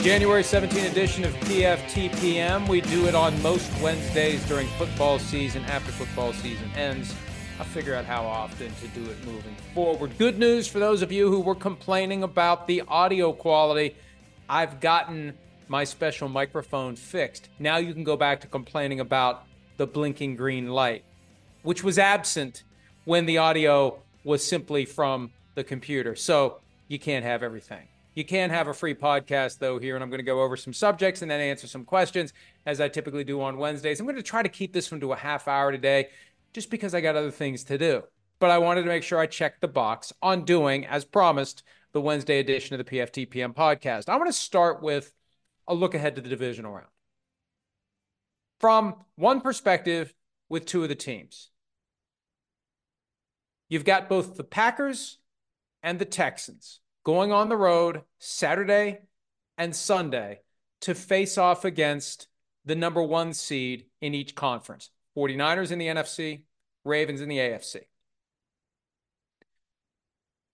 January 17 edition of PFTPM. We do it on most Wednesdays during football season, after football season ends. I'll figure out how often to do it moving forward. Good news for those of you who were complaining about the audio quality. I've gotten my special microphone fixed. Now you can go back to complaining about the blinking green light, which was absent when the audio was simply from the computer. So you can't have everything. You can have a free podcast, though, here, and I'm going to go over some subjects and then answer some questions, as I typically do on Wednesdays. I'm going to try to keep this one to a half hour today, just because I got other things to do. But I wanted to make sure I checked the box on doing, as promised, the Wednesday edition of the PFTPM podcast. I want to start with a look ahead to the divisional round. From one perspective, with two of the teams. You've got both the Packers and the Texans going on the road Saturday and Sunday to face off against the number one seed in each conference 49ers in the NFC, Ravens in the AFC.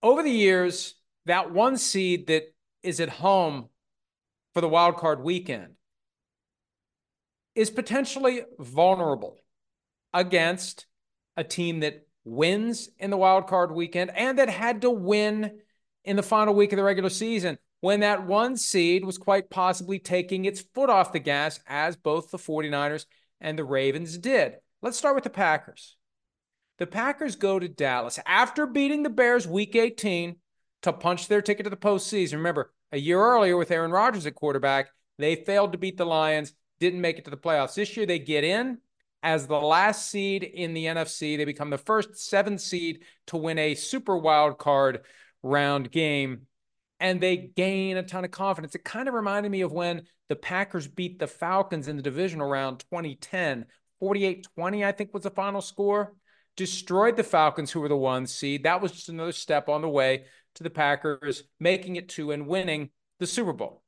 Over the years, that one seed that is at home for the wild card weekend is potentially vulnerable against a team that wins in the wild card weekend and that had to win in the final week of the regular season when that one seed was quite possibly taking its foot off the gas, as both the 49ers and the Ravens did. Let's start with the Packers. The Packers go to Dallas after beating the Bears week 18 to punch their ticket to the postseason. Remember, a year earlier with Aaron Rodgers at quarterback, they failed to beat the Lions, didn't make it to the playoffs. This year, they get in as the last seed in the NFC. They become the first seven seed to win a super wild card round game and they gain a ton of confidence. It kind of reminded me of when the Packers beat the Falcons in the divisional round 2010. 48 20, I think was the final score. Destroyed the Falcons, who were the one seed. That was just another step on the way to the Packers making it to and winning the Super Bowl.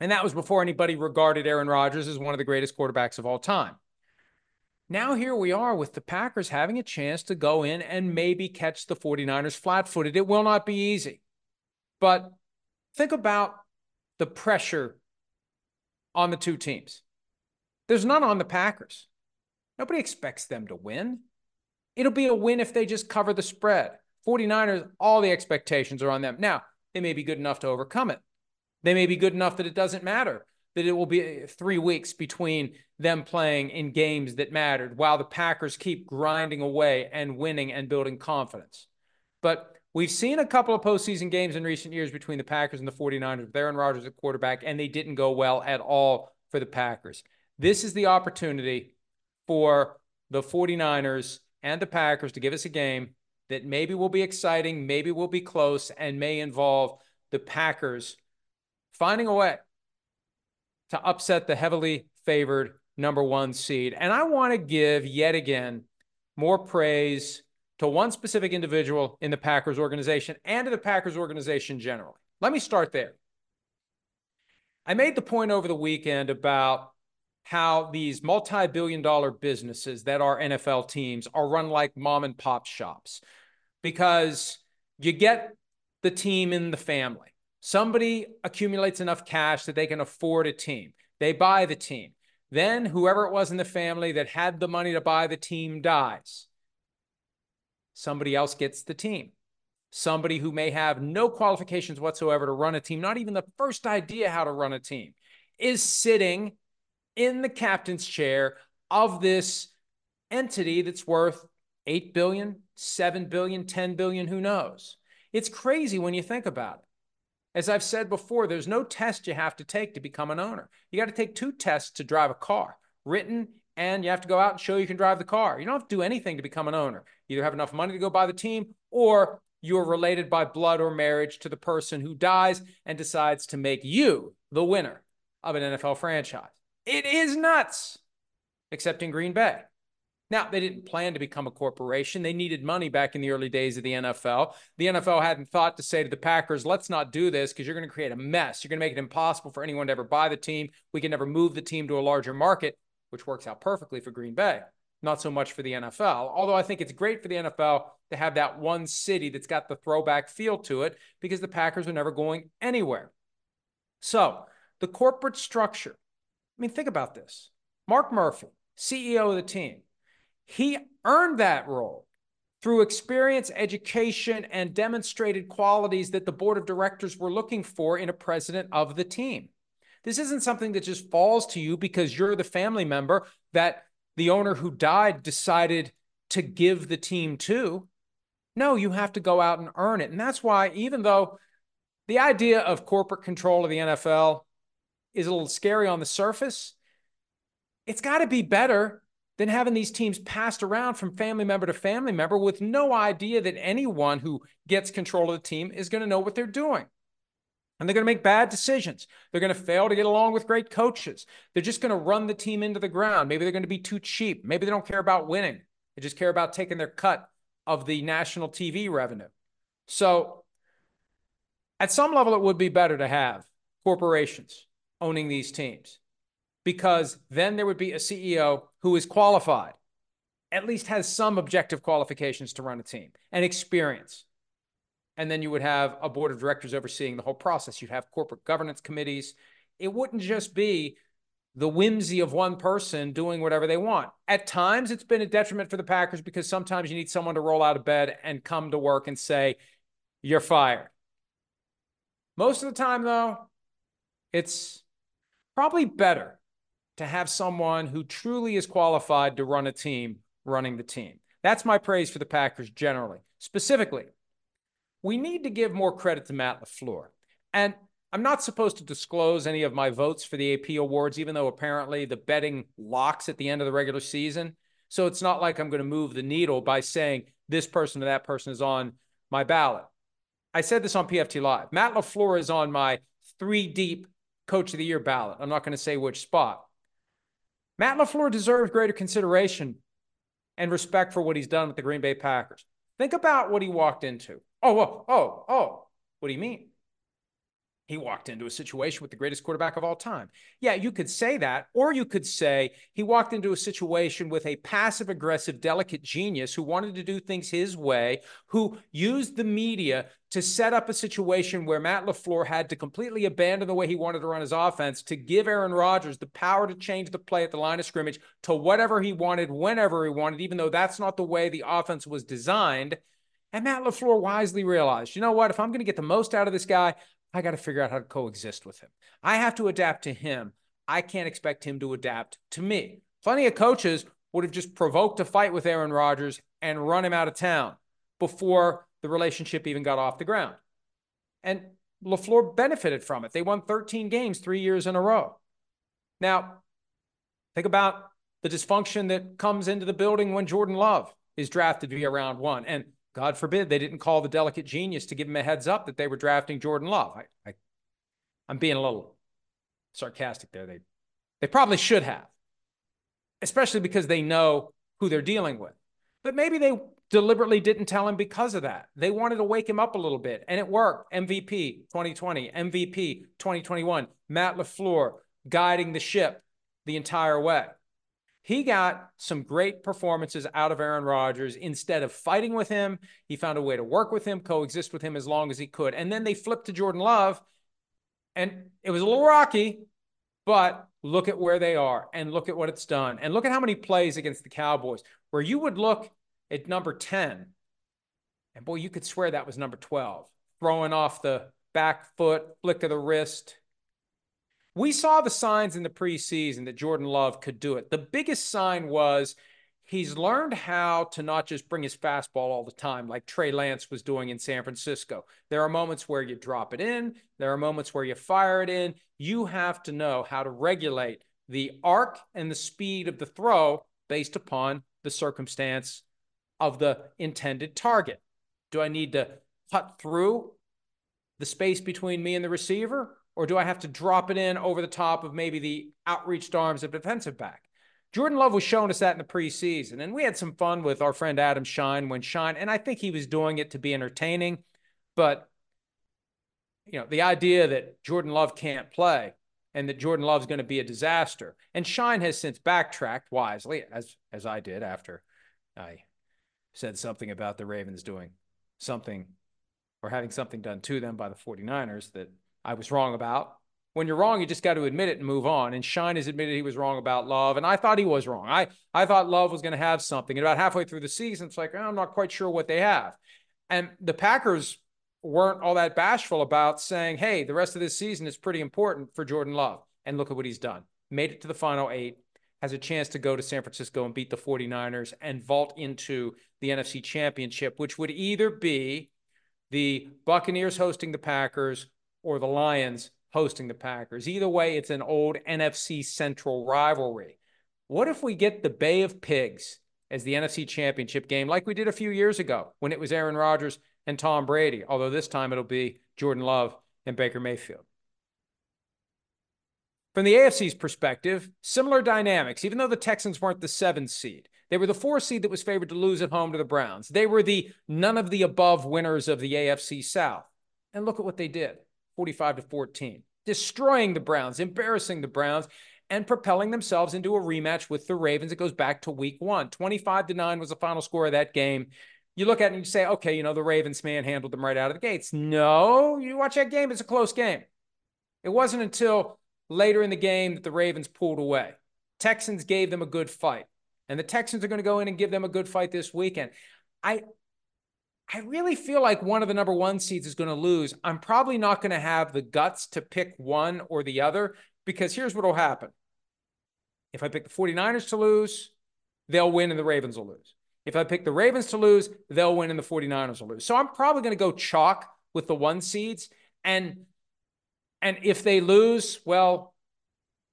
And that was before anybody regarded Aaron Rodgers as one of the greatest quarterbacks of all time. Now, here we are with the Packers having a chance to go in and maybe catch the 49ers flat footed. It will not be easy. But think about the pressure on the two teams. There's none on the Packers. Nobody expects them to win. It'll be a win if they just cover the spread. 49ers, all the expectations are on them. Now, they may be good enough to overcome it. They may be good enough that it doesn't matter that it will be eh, three weeks between them playing in games that mattered while the Packers keep grinding away and winning and building confidence. But we've seen a couple of postseason games in recent years between the Packers and the 49ers with Aaron Rodgers at quarterback, and they didn't go well at all for the Packers. This is the opportunity for the 49ers and the Packers to give us a game that maybe will be exciting, maybe will be close, and may involve the Packers finding a way to upset the heavily favored number one seed. And I want to give yet again more praise to one specific individual in the Packers organization and to the Packers organization generally. Let me start there. I made the point over the weekend about how these multi billion dollar businesses that are NFL teams are run like mom and pop shops because you get the team in the family. Somebody accumulates enough cash that they can afford a team. They buy the team. Then whoever it was in the family that had the money to buy the team dies. Somebody else gets the team. Somebody who may have no qualifications whatsoever to run a team, not even the first idea how to run a team, is sitting in the captain's chair of this entity that's worth 8 billion, 7 billion, 10 billion, who knows? It's crazy when you think about it. As I've said before, there's no test you have to take to become an owner. You got to take two tests to drive a car written and you have to go out and show you can drive the car. You don't have to do anything to become an owner. Either have enough money to go buy the team or you're related by blood or marriage to the person who dies and decides to make you the winner of an NFL franchise. It is nuts, except in Green Bay. Now, they didn't plan to become a corporation. They needed money back in the early days of the NFL. The NFL hadn't thought to say to the Packers, let's not do this because you're going to create a mess. You're going to make it impossible for anyone to ever buy the team. We can never move the team to a larger market, which works out perfectly for Green Bay. Not so much for the NFL. Although I think it's great for the NFL to have that one city that's got the throwback feel to it because the Packers are never going anywhere. So, the corporate structure. I mean, think about this Mark Murphy, CEO of the team he earned that role through experience, education, and demonstrated qualities that the board of directors were looking for in a president of the team. This isn't something that just falls to you because you're the family member that the owner who died decided to give the team to. No, you have to go out and earn it. And that's why, even though the idea of corporate control of the NFL is a little scary on the surface, it's got to be better than having these teams passed around from family member to family member with no idea that anyone who gets control of the team is going to know what they're doing. And they're going to make bad decisions. They're going to fail to get along with great coaches. They're just going to run the team into the ground. Maybe they're going to be too cheap. Maybe they don't care about winning. They just care about taking their cut of the national TV revenue. So, at some level, it would be better to have corporations owning these teams because then there would be a CEO who is qualified, at least has some objective qualifications to run a team and experience. And then you would have a board of directors overseeing the whole process. You'd have corporate governance committees. It wouldn't just be the whimsy of one person doing whatever they want. At times, it's been a detriment for the Packers because sometimes you need someone to roll out of bed and come to work and say, You're fired. Most of the time, though, it's probably better to have someone who truly is qualified to run a team running the team. That's my praise for the Packers generally. Specifically, we need to give more credit to Matt LaFleur. And I'm not supposed to disclose any of my votes for the AP awards, even though apparently the betting locks at the end of the regular season. So it's not like I'm going to move the needle by saying this person or that person is on my ballot. I said this on PFT Live. Matt LaFleur is on my three deep coach of the year ballot. I'm not going to say which spot. Matt LaFleur deserves greater consideration and respect for what he's done with the Green Bay Packers. Think about what he walked into. Oh, oh, oh, oh. What do you mean? He walked into a situation with the greatest quarterback of all time. Yeah, you could say that, or you could say he walked into a situation with a passive aggressive, delicate genius who wanted to do things his way, who used the media to set up a situation where Matt LaFleur had to completely abandon the way he wanted to run his offense to give Aaron Rodgers the power to change the play at the line of scrimmage to whatever he wanted, whenever he wanted, even though that's not the way the offense was designed. And Matt LaFleur wisely realized, you know what? If I'm going to get the most out of this guy, I got to figure out how to coexist with him. I have to adapt to him. I can't expect him to adapt to me. Plenty of coaches would have just provoked a fight with Aaron Rodgers and run him out of town before the relationship even got off the ground. And LaFleur benefited from it. They won 13 games three years in a row. Now, think about the dysfunction that comes into the building when Jordan Love is drafted via round one. And God forbid they didn't call the delicate genius to give him a heads up that they were drafting Jordan Love. I, I, I'm being a little sarcastic there. They, they probably should have, especially because they know who they're dealing with. But maybe they deliberately didn't tell him because of that. They wanted to wake him up a little bit, and it worked. MVP 2020, MVP 2021, Matt LaFleur guiding the ship the entire way. He got some great performances out of Aaron Rodgers. Instead of fighting with him, he found a way to work with him, coexist with him as long as he could. And then they flipped to Jordan Love, and it was a little rocky, but look at where they are and look at what it's done. And look at how many plays against the Cowboys where you would look at number 10, and boy, you could swear that was number 12, throwing off the back foot, flick of the wrist we saw the signs in the preseason that Jordan Love could do it. The biggest sign was he's learned how to not just bring his fastball all the time like Trey Lance was doing in San Francisco. There are moments where you drop it in, there are moments where you fire it in. You have to know how to regulate the arc and the speed of the throw based upon the circumstance of the intended target. Do I need to cut through the space between me and the receiver, or do I have to drop it in over the top of maybe the outreached arms of defensive back? Jordan Love was showing us that in the preseason, and we had some fun with our friend Adam Schein when Schein, and I think he was doing it to be entertaining, but you know, the idea that Jordan Love can't play and that Jordan Love's going to be a disaster. And Schein has since backtracked wisely, as as I did after I said something about the Ravens doing something or having something done to them by the 49ers that I was wrong about. When you're wrong, you just got to admit it and move on. And Schein has admitted he was wrong about Love, and I thought he was wrong. I I thought Love was going to have something. And about halfway through the season, it's like oh, I'm not quite sure what they have. And the Packers weren't all that bashful about saying, hey, the rest of this season is pretty important for Jordan Love. And look at what he's done. Made it to the final eight, has a chance to go to San Francisco and beat the 49ers and vault into the NFC Championship, which would either be the Buccaneers hosting the Packers or the Lions hosting the Packers. Either way, it's an old NFC Central rivalry. What if we get the Bay of Pigs as the NFC Championship game, like we did a few years ago when it was Aaron Rodgers and Tom Brady, although this time it'll be Jordan Love and Baker Mayfield. From the AFC's perspective, similar dynamics, even though the Texans weren't the seventh seed. They were the four seed that was favored to lose at home to the Browns. They were the none of the above winners of the AFC South. And look at what they did 45 to 14, destroying the Browns, embarrassing the Browns, and propelling themselves into a rematch with the Ravens. It goes back to week one. 25 to 9 was the final score of that game you look at it and you say, okay, you know, the Ravens man handled them right out of the gates. No, you watch that game, it's a close game. It wasn't until later in the game that the Ravens pulled away. Texans gave them a good fight. And the Texans are going to go in and give them a good fight this weekend. I I really feel like one of the number one seeds is going to lose. I'm probably not going to have the guts to pick one or the other because here's what will happen. If I pick the 49ers to lose, they'll win and the Ravens will lose. If I pick the Ravens to lose, they'll win and the 49ers will lose. So I'm probably going to go chalk with the one seeds. And and if they lose, well,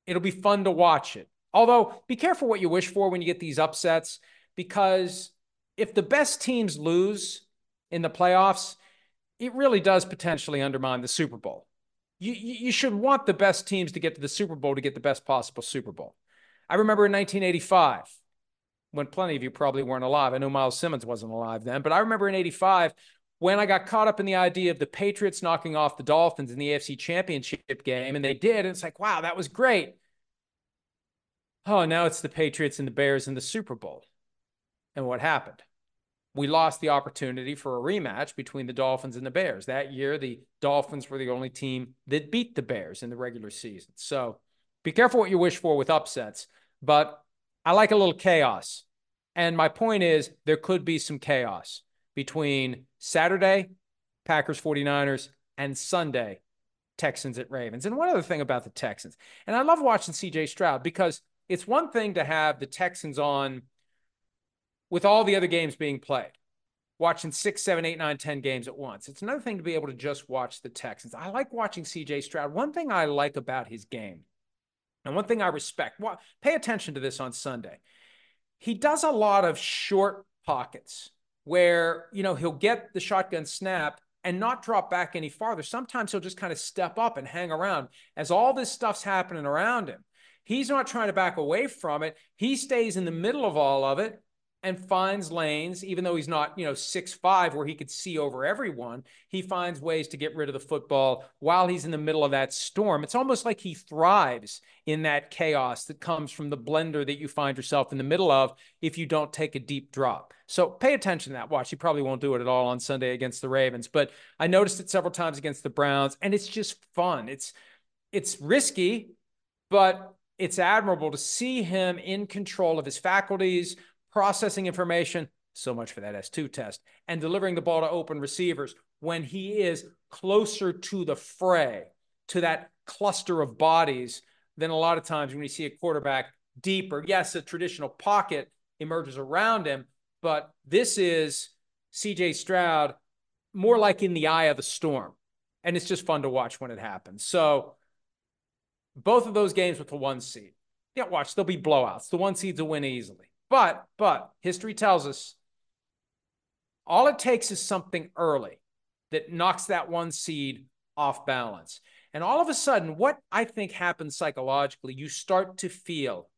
it'll be fun to watch it. Although be careful what you wish for when you get these upsets, because if the best teams lose in the playoffs, it really does potentially undermine the Super Bowl. You, you should want the best teams to get to the Super Bowl to get the best possible Super Bowl. I remember in 1985, when plenty of you probably weren't alive. I know Myles Simmons wasn't alive then, but I remember in 85 when I got caught up in the idea of the Patriots knocking off the Dolphins in the AFC Championship game, and they did. And it's like, wow, that was great. Oh, now it's the Patriots and the Bears in the Super Bowl. And what happened? We lost the opportunity for a rematch between the Dolphins and the Bears. That year, the Dolphins were the only team that beat the Bears in the regular season. So be careful what you wish for with upsets. But I like a little chaos. And my point is, there could be some chaos between Saturday, Packers 49ers, and Sunday, Texans at Ravens. And one other thing about the Texans, and I love watching CJ Stroud because it's one thing to have the Texans on with all the other games being played, watching six, seven, eight, nine, ten games at once. It's another thing to be able to just watch the Texans. I like watching CJ Stroud. One thing I like about his game and one thing I respect, well, pay attention to this on Sunday. He does a lot of short pockets where, you know, he'll get the shotgun snap and not drop back any farther. Sometimes he'll just kind of step up and hang around as all this stuff's happening around him. He's not trying to back away from it. He stays in the middle of all of it and finds lanes, even though he's not, you know, six five where he could see over everyone. He finds ways to get rid of the football while he's in the middle of that storm. It's almost like he thrives in that chaos that comes from the blender that you find yourself in the middle of if you don't take a deep drop. So pay attention to that. Watch, he probably won't do it at all on Sunday against the Ravens, but I noticed it several times against the Browns, and it's just fun. It's it's risky, but it's admirable to see him in control of his faculties, processing information, so much for that S2 test, and delivering the ball to open receivers when he is closer to the fray, to that cluster of bodies, than a lot of times when you see a quarterback deeper. Yes, a traditional pocket emerges around him, but this is CJ Stroud more like in the eye of the storm. And it's just fun to watch when it happens. So both of those games with the one seed. Yeah, watch, there'll be blowouts. The one seeds will win easily. But, but history tells us all it takes is something early that knocks that one seed off balance. And all of a sudden, what I think happens psychologically, you start to feel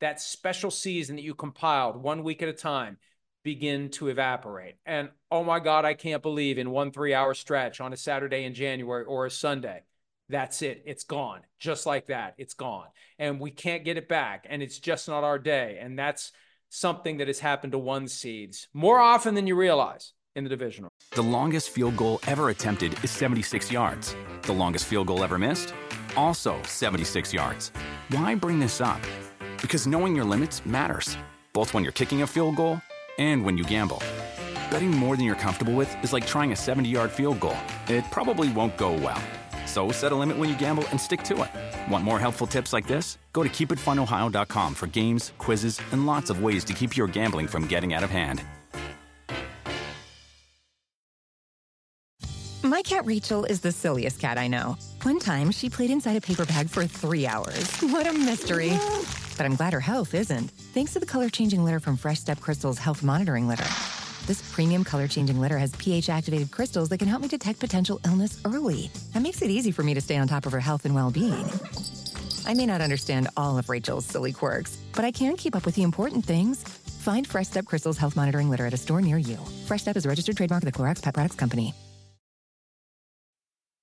that special season that you compiled one week at a time begin to evaporate. And oh my God, I can't believe in one three hour stretch on a Saturday in January or a Sunday, that's it. It's gone. Just like that, it's gone. And we can't get it back. And it's just not our day. And that's something that has happened to one seeds more often than you realize in the divisional. The longest field goal ever attempted is 76 yards. The longest field goal ever missed? Also 76 yards. Why bring this up? Because knowing your limits matters, both when you're kicking a field goal and when you gamble. Betting more than you're comfortable with is like trying a 70 yard field goal, it probably won't go well. So set a limit when you gamble and stick to it. Want more helpful tips like this? Go to keepitfunohio.com for games, quizzes, and lots of ways to keep your gambling from getting out of hand. My cat Rachel is the silliest cat I know. One time, she played inside a paper bag for three hours. What a mystery. But I'm glad her health isn't, thanks to the color changing litter from Fresh Step Crystal's Health Monitoring Litter. This premium color changing litter has pH activated crystals that can help me detect potential illness early. That makes it easy for me to stay on top of her health and well being. I may not understand all of Rachel's silly quirks, but I can keep up with the important things. Find Fresh Step Crystal's health monitoring litter at a store near you. Fresh Step is a registered trademark of the Clorox Pet Products Company.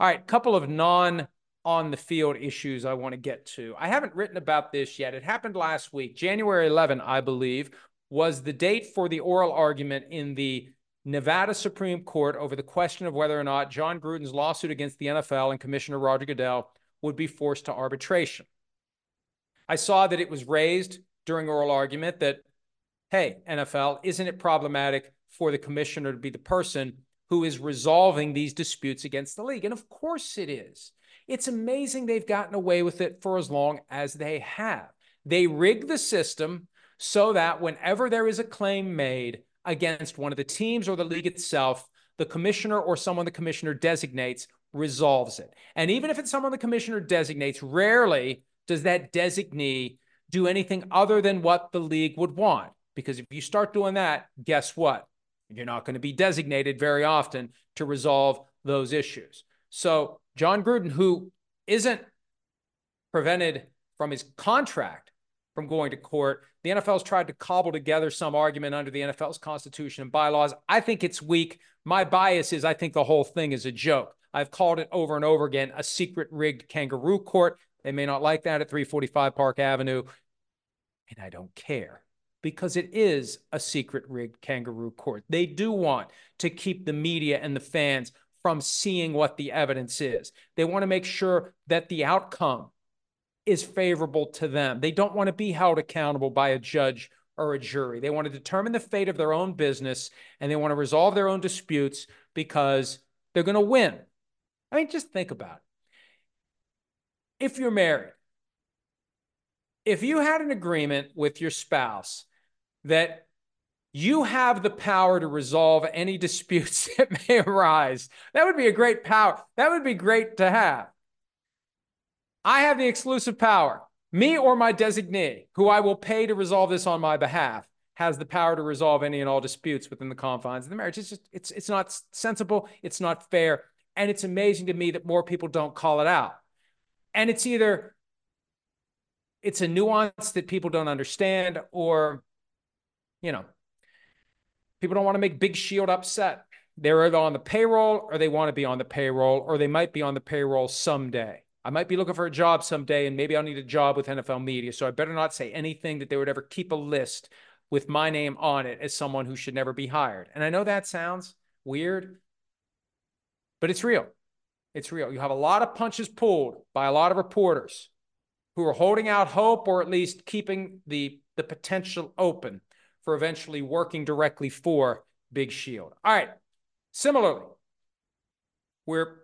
All right, couple of non on the field issues I want to get to. I haven't written about this yet. It happened last week. January 11, I believe, was the date for the oral argument in the Nevada Supreme Court over the question of whether or not Jon Gruden's lawsuit against the NFL and Commissioner Roger Goodell would be forced to arbitration. I saw that it was raised during oral argument that, hey, NFL, isn't it problematic for the commissioner to be the person who is resolving these disputes against the league. And of course it is. It's amazing they've gotten away with it for as long as they have. They rig the system so that whenever there is a claim made against one of the teams or the league itself, the commissioner or someone the commissioner designates resolves it. And even if it's someone the commissioner designates, rarely does that designee do anything other than what the league would want. Because if you start doing that, guess what? You're not going to be designated very often to resolve those issues. So, Jon Gruden, who isn't prevented from his contract from going to court, the NFL's tried to cobble together some argument under the NFL's constitution and bylaws. I think it's weak. My bias is I think the whole thing is a joke. I've called it over and over again a secret rigged kangaroo court. They may not like that at 345 Park Avenue, and I don't care because it is a secret rigged kangaroo court. They do want to keep the media and the fans from seeing what the evidence is. They want to make sure that the outcome is favorable to them. They don't want to be held accountable by a judge or a jury. They want to determine the fate of their own business and they want to resolve their own disputes because they're going to win. I mean, just think about it. If you're married, if you had an agreement with your spouse that you have the power to resolve any disputes that may arise. That would be a great power. That would be great to have. I have the exclusive power. Me or my designee, who I will pay to resolve this on my behalf, has the power to resolve any and all disputes within the confines of the marriage. It's just it's it's not sensible, it's not fair, and it's amazing to me that more people don't call it out. And it's either it's a nuance that people don't understand or you know, people don't want to make Big Shield upset. They're either on the payroll or they want to be on the payroll, or they might be on the payroll someday. I might be looking for a job someday, and maybe I'll need a job with NFL media. So I better not say anything that they would ever keep a list with my name on it as someone who should never be hired. And I know that sounds weird, but it's real. It's real. You have a lot of punches pulled by a lot of reporters who are holding out hope or at least keeping the, the potential open for eventually working directly for Big Shield. All right. Similarly, we're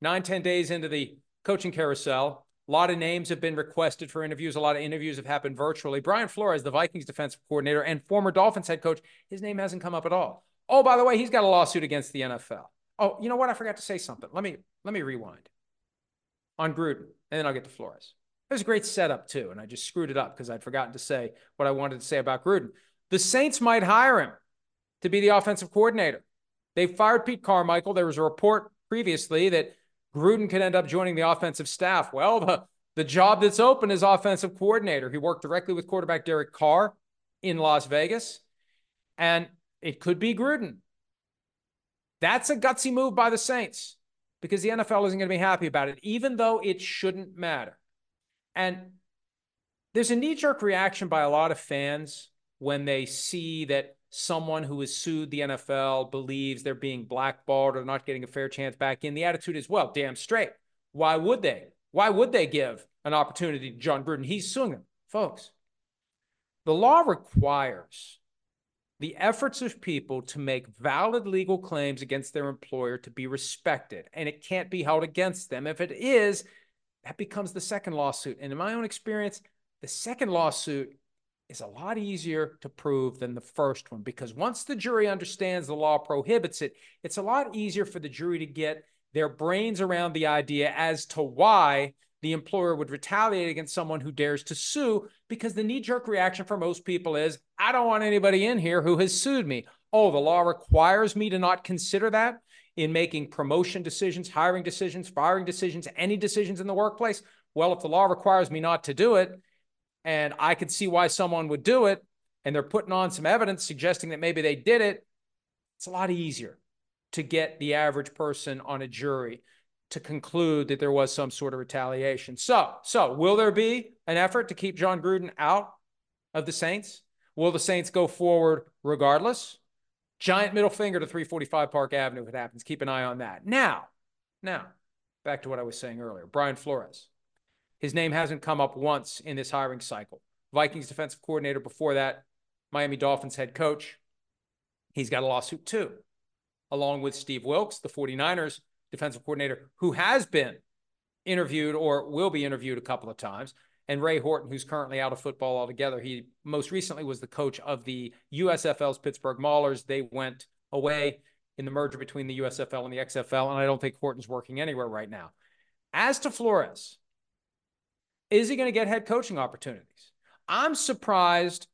nine, 10 days into the coaching carousel. A lot of names have been requested for interviews. A lot of interviews have happened virtually. Brian Flores, the Vikings defensive coordinator and former Dolphins head coach, his name hasn't come up at all. Oh, by the way, he's got a lawsuit against the NFL. Oh, you know what? I forgot to say something. Let me let me rewind on Gruden, and then I'll get to Flores. It was a great setup too, and I just screwed it up because I'd forgotten to say what I wanted to say about Gruden. The Saints might hire him to be the offensive coordinator. They fired Pete Carmichael. There was a report previously that Gruden could end up joining the offensive staff. Well, the, the job that's open is offensive coordinator. He worked directly with quarterback Derek Carr in Las Vegas, and it could be Gruden. That's a gutsy move by the Saints because the NFL isn't going to be happy about it, even though it shouldn't matter. And there's a knee jerk reaction by a lot of fans when they see that someone who has sued the NFL believes they're being blackballed or not getting a fair chance back in. The attitude is, well, damn straight. Why would they? Why would they give an opportunity to Jon Gruden? He's suing them. Folks, the law requires the efforts of people to make valid legal claims against their employer to be respected, and it can't be held against them. If it is, that becomes the second lawsuit. And in my own experience, the second lawsuit is a lot easier to prove than the first one because once the jury understands the law prohibits it, it's a lot easier for the jury to get their brains around the idea as to why the employer would retaliate against someone who dares to sue because the knee jerk reaction for most people is, I don't want anybody in here who has sued me. Oh, the law requires me to not consider that in making promotion decisions, hiring decisions, firing decisions, any decisions in the workplace. Well, if the law requires me not to do it, and I could see why someone would do it, and they're putting on some evidence suggesting that maybe they did it, it's a lot easier to get the average person on a jury to conclude that there was some sort of retaliation. So, so will there be an effort to keep Jon Gruden out of the Saints? Will the Saints go forward regardless? Giant middle finger to 345 Park Avenue if it happens. Keep an eye on that. Now, now, back to what I was saying earlier. Brian Flores. His name hasn't come up once in this hiring cycle. Vikings defensive coordinator before that, Miami Dolphins head coach. He's got a lawsuit too, along with Steve Wilks, the 49ers defensive coordinator, who has been interviewed or will be interviewed a couple of times, and Ray Horton, who's currently out of football altogether. He most recently was the coach of the USFL's Pittsburgh Maulers. They went away in the merger between the USFL and the XFL, and I don't think Horton's working anywhere right now. As to Flores, is he going to get head coaching opportunities? I'm surprised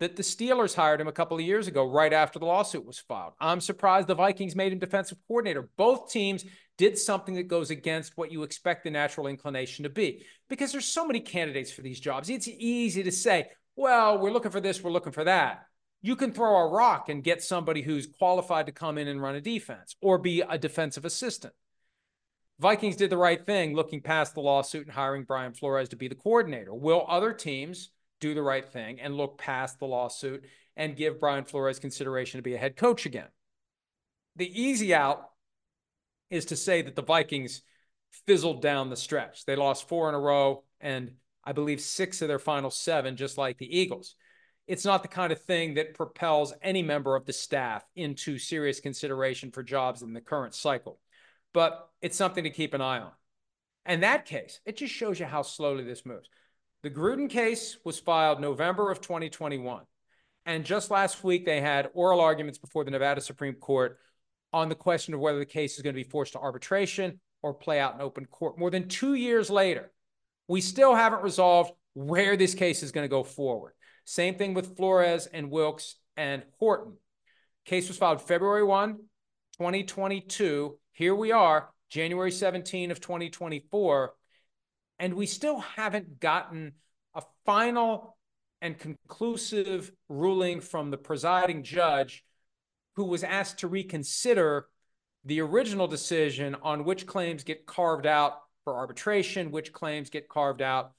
that the Steelers hired him a couple of years ago, right after the lawsuit was filed. I'm surprised the Vikings made him defensive coordinator. Both teams did something that goes against what you expect the natural inclination to be because there's so many candidates for these jobs. It's easy to say, well, we're looking for this, we're looking for that. You can throw a rock and get somebody who's qualified to come in and run a defense or be a defensive assistant. Vikings did the right thing looking past the lawsuit and hiring Brian Flores to be the coordinator. Will other teams do the right thing and look past the lawsuit and give Brian Flores consideration to be a head coach again? The easy out is to say that the Vikings fizzled down the stretch. They lost four in a row and I believe six of their final seven, just like the Eagles. It's not the kind of thing that propels any member of the staff into serious consideration for jobs in the current cycle but it's something to keep an eye on. In that case, it just shows you how slowly this moves. The Gruden case was filed November of 2021. And just last week, they had oral arguments before the Nevada Supreme Court on the question of whether the case is going to be forced to arbitration or play out in open court. More than two years later, we still haven't resolved where this case is going to go forward. Same thing with Flores and Wilks and Horton. Case was filed February 1, 2022 here we are, January 17 of 2024, and we still haven't gotten a final and conclusive ruling from the presiding judge who was asked to reconsider the original decision on which claims get carved out for arbitration, which claims get carved out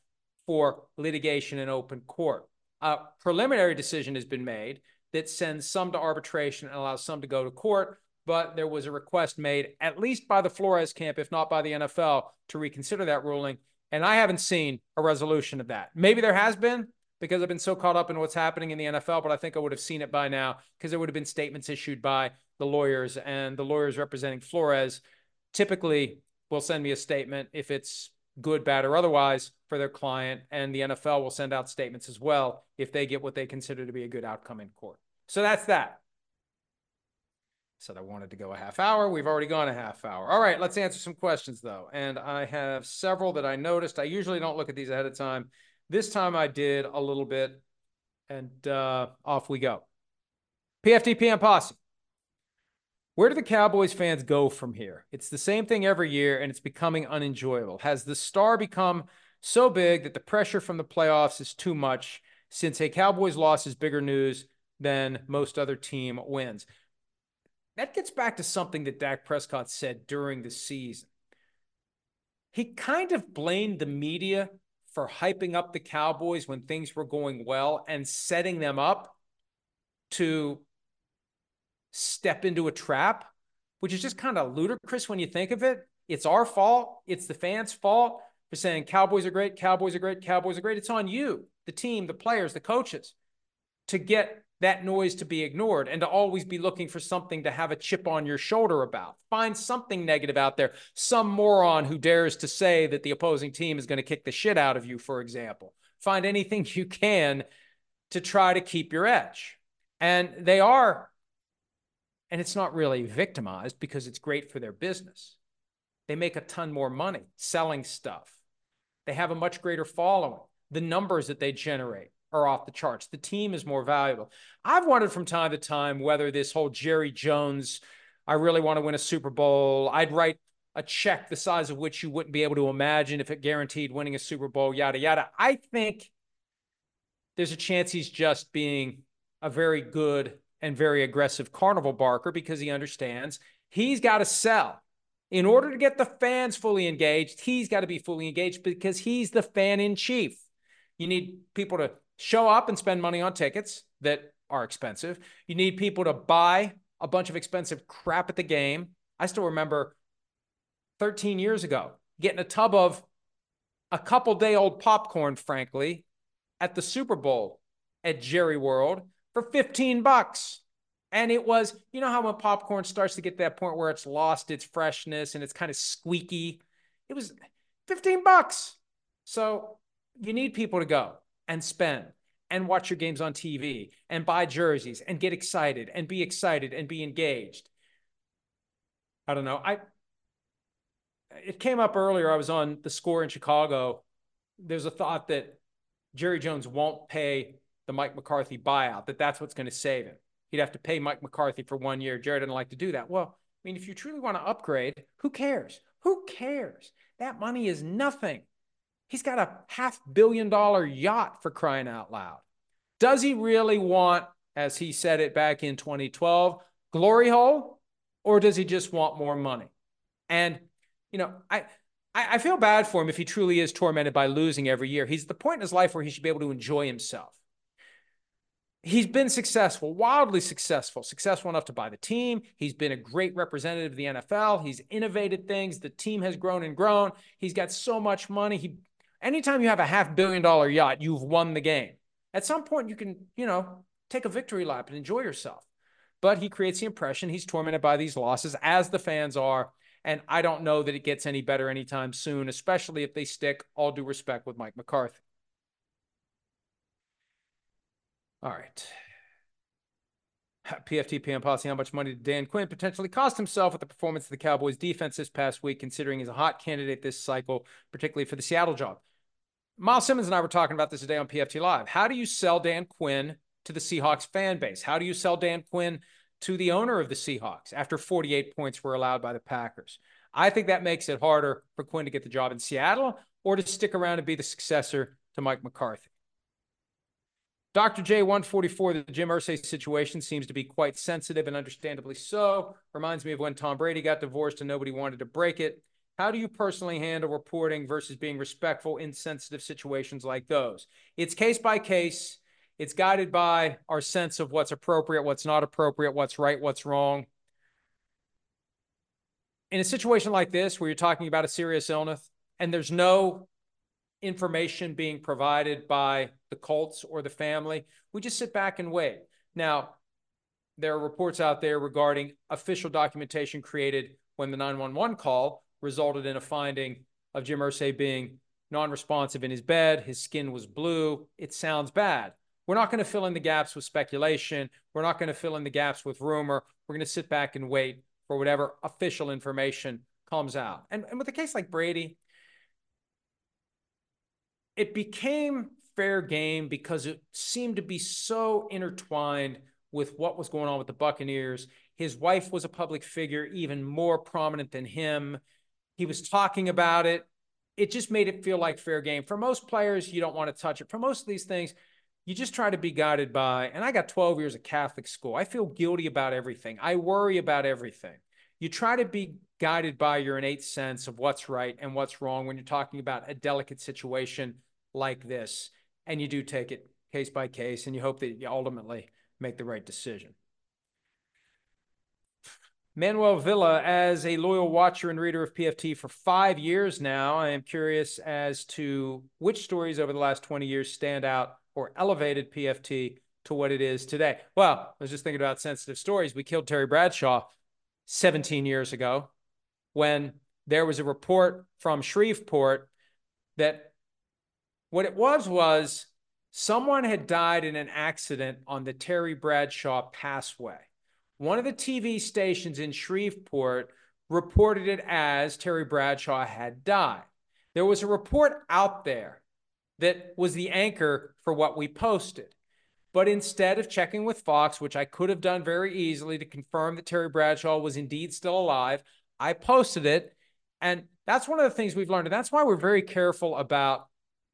for litigation in open court. A preliminary decision has been made that sends some to arbitration and allows some to go to court but there was a request made, at least by the Flores camp, if not by the NFL, to reconsider that ruling. And I haven't seen a resolution of that. Maybe there has been because I've been so caught up in what's happening in the NFL, but I think I would have seen it by now because there would have been statements issued by the lawyers and the lawyers representing Flores typically will send me a statement if it's good, bad, or otherwise for their client. And the NFL will send out statements as well if they get what they consider to be a good outcome in court. So that's that. Said I wanted to go a half hour. We've already gone a half hour. All right, let's answer some questions though. And I have several that I noticed. I usually don't look at these ahead of time. This time I did a little bit, and uh, off we go. PFTPM Posse. Where do the Cowboys fans go from here? It's the same thing every year, and it's becoming unenjoyable. Has the star become so big that the pressure from the playoffs is too much since a Cowboys loss is bigger news than most other team wins? That gets back to something that Dak Prescott said during the season. He kind of blamed the media for hyping up the Cowboys when things were going well and setting them up to step into a trap, which is just kind of ludicrous when you think of it. It's our fault. It's the fans' fault for saying Cowboys are great, Cowboys are great, Cowboys are great. It's on you, the team, the players, the coaches, to get that noise to be ignored and to always be looking for something to have a chip on your shoulder about. Find something negative out there. Some moron who dares to say that the opposing team is going to kick the shit out of you, for example. Find anything you can to try to keep your edge. And they are, and it's not really victimized because it's great for their business. They make a ton more money selling stuff. They have a much greater following. The numbers that they generate are off the charts. The team is more valuable. I've wondered from time to time whether this whole Jerry Jones, I really want to win a Super Bowl. I'd write a check the size of which you wouldn't be able to imagine if it guaranteed winning a Super Bowl, yada, yada. I think there's a chance he's just being a very good and very aggressive carnival barker because he understands he's got to sell. In order to get the fans fully engaged, he's got to be fully engaged because he's the fan in chief. You need people to show up and spend money on tickets that are expensive. You need people to buy a bunch of expensive crap at the game. I still remember 13 years ago getting a tub of a couple day old popcorn, frankly, at the Super Bowl at Jerry World for 15 bucks. And it was, you know how when popcorn starts to get that point where it's lost its freshness and it's kind of squeaky? It was 15 bucks. So you need people to go and spend and watch your games on TV and buy jerseys and get excited and be excited and be engaged. I don't know. I it came up earlier. I was on the score in Chicago. There's a thought that Jerry Jones won't pay the Mike McCarthy buyout, that that's what's going to save him. He'd have to pay Mike McCarthy for one year. Jerry didn't like to do that. Well, I mean, if you truly want to upgrade, who cares? Who cares? That money is nothing. He's got a half billion dollar yacht for crying out loud. Does he really want, as he said it back in 2012, glory hole, or does he just want more money? And, you know, I, I feel bad for him if he truly is tormented by losing every year. He's at the point in his life where he should be able to enjoy himself. He's been successful, wildly successful, successful enough to buy the team. He's been a great representative of the NFL. He's innovated things. The team has grown and grown. He's got so much money. He Anytime you have a half billion dollar yacht, you've won the game. At some point, you can, you know, take a victory lap and enjoy yourself. But he creates the impression he's tormented by these losses, as the fans are. And I don't know that it gets any better anytime soon, especially if they stick, all due respect, with Mike McCarthy. All right. PFTPM Posse, how much money did Dan Quinn potentially cost himself with the performance of the Cowboys defense this past week, considering he's a hot candidate this cycle, particularly for the Seattle job? Myles Simmons and I were talking about this today on PFT Live. How do you sell Dan Quinn to the Seahawks fan base? How do you sell Dan Quinn to the owner of the Seahawks after 48 points were allowed by the Packers? I think that makes it harder for Quinn to get the job in Seattle or to stick around and be the successor to Mike McCarthy. Dr. J144, the Jim Irsay situation seems to be quite sensitive and understandably so. Reminds me of when Tom Brady got divorced and nobody wanted to break it. How do you personally handle reporting versus being respectful in sensitive situations like those? It's case by case. It's guided by our sense of what's appropriate, what's not appropriate, what's right, what's wrong. In a situation like this, where you're talking about a serious illness and there's no information being provided by the Colts or the family. We just sit back and wait. Now, there are reports out there regarding official documentation created when the 911 call resulted in a finding of Jim Irsay being non responsive in his bed. His skin was blue. It sounds bad. We're not going to fill in the gaps with speculation. We're not going to fill in the gaps with rumor. We're going to sit back and wait for whatever official information comes out. And, and with a case like Brady, it became fair game because it seemed to be so intertwined with what was going on with the Buccaneers. His wife was a public figure, even more prominent than him. He was talking about it. It just made it feel like fair game. For most players, you don't want to touch it. For most of these things, you just try to be guided by, and I got 12 years of Catholic school. I feel guilty about everything. I worry about everything. You try to be guided by your innate sense of what's right and what's wrong when you're talking about a delicate situation like this. And you do take it case by case, and you hope that you ultimately make the right decision. Manuel Villa, as a loyal watcher and reader of PFT for five years now, I am curious as to which stories over the last 20 years stand out or elevated PFT to what it is today. Well, I was just thinking about sensitive stories. We killed Terry Bradshaw 17 years ago when there was a report from Shreveport that what it was was someone had died in an accident on the Terry Bradshaw Passway. One of the TV stations in Shreveport reported it as Terry Bradshaw had died. There was a report out there that was the anchor for what we posted. But instead of checking with Fox, which I could have done very easily to confirm that Terry Bradshaw was indeed still alive, I posted it. And that's one of the things we've learned. And that's why we're very careful about